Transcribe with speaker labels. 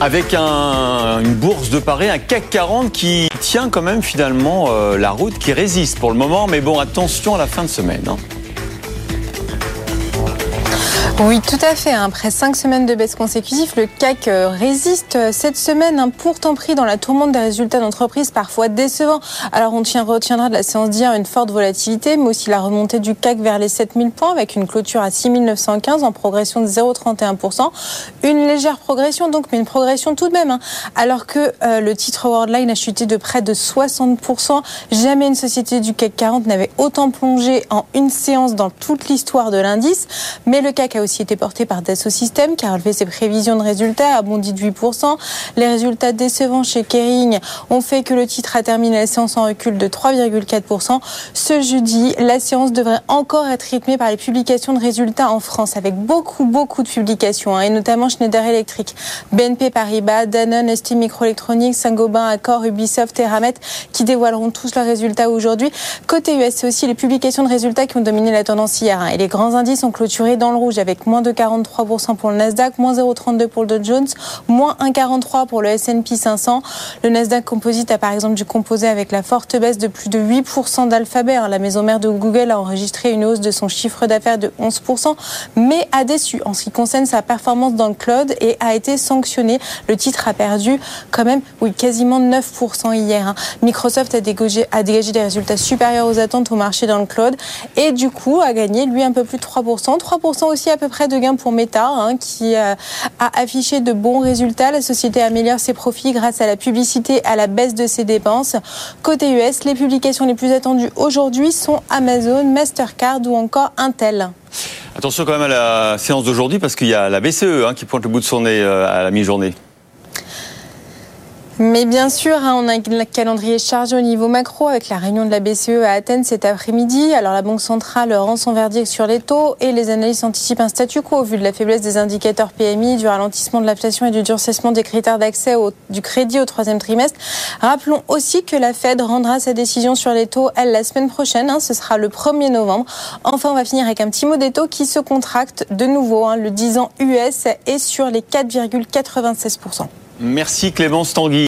Speaker 1: Avec une bourse de Paris, un CAC 40 qui tient quand même finalement euh, la route, qui résiste pour le moment. Mais bon, attention à la fin de semaine. Hein.
Speaker 2: Oui, tout à fait. Après cinq semaines de baisse consécutive, le CAC euh, résiste cette semaine, hein, pourtant pris dans la tourmente des résultats d'entreprise parfois décevants. Alors on retiendra de la séance d'hier une forte volatilité, mais aussi la remontée du CAC vers les 7000 points avec une clôture à 6915 en progression de 0,31%. Une légère progression donc, mais une progression tout de même. Hein. Alors que euh, le titre Worldline a chuté de près de 60%. Jamais une société du CAC 40 n'avait autant plongé en une séance dans toute l'histoire de l'indice. Mais le CAC a aussi aussi été porté par Dassault Systèmes qui a relevé ses prévisions de résultats, a bondi de 8%. Les résultats décevants chez Kering ont fait que le titre a terminé la séance en recul de 3,4%. Ce jeudi, la séance devrait encore être rythmée par les publications de résultats en France avec beaucoup, beaucoup de publications, hein, et notamment Schneider Electric, BNP Paribas, Danone, ST Microelectronics, Saint-Gobain, Accor, Ubisoft et Ramet qui dévoileront tous leurs résultats aujourd'hui. Côté US, c'est aussi les publications de résultats qui ont dominé la tendance hier. Hein, et les grands indices ont clôturé dans le rouge avec moins de 43% pour le Nasdaq, moins 0,32 pour le Dow Jones, moins 1,43 pour le S&P 500. Le Nasdaq Composite a par exemple dû composer avec la forte baisse de plus de 8% d'Alphabet. La maison mère de Google a enregistré une hausse de son chiffre d'affaires de 11%, mais a déçu en ce qui concerne sa performance dans le cloud et a été sanctionné. Le titre a perdu quand même, oui, quasiment 9% hier. Hein. Microsoft a dégagé, a dégagé des résultats supérieurs aux attentes au marché dans le cloud et du coup a gagné lui un peu plus de 3%. 3% aussi à peu près de gains pour Meta, hein, qui euh, a affiché de bons résultats. La société améliore ses profits grâce à la publicité, à la baisse de ses dépenses. Côté US, les publications les plus attendues aujourd'hui sont Amazon, Mastercard ou encore Intel.
Speaker 1: Attention quand même à la séance d'aujourd'hui parce qu'il y a la BCE hein, qui pointe le bout de son nez euh, à la mi-journée.
Speaker 2: Mais bien sûr, hein, on a un calendrier chargé au niveau macro avec la réunion de la BCE à Athènes cet après-midi. Alors la Banque centrale rend son verdict sur les taux et les analystes anticipent un statu quo vu de la faiblesse des indicateurs PMI, du ralentissement de l'inflation et du durcissement des critères d'accès du crédit au troisième trimestre. Rappelons aussi que la Fed rendra sa décision sur les taux, elle, la semaine prochaine. Hein, ce sera le 1er novembre. Enfin, on va finir avec un petit mot des taux qui se contractent de nouveau. Hein, le 10 ans US est sur les 4,96%.
Speaker 1: Merci Clémence Tanguy.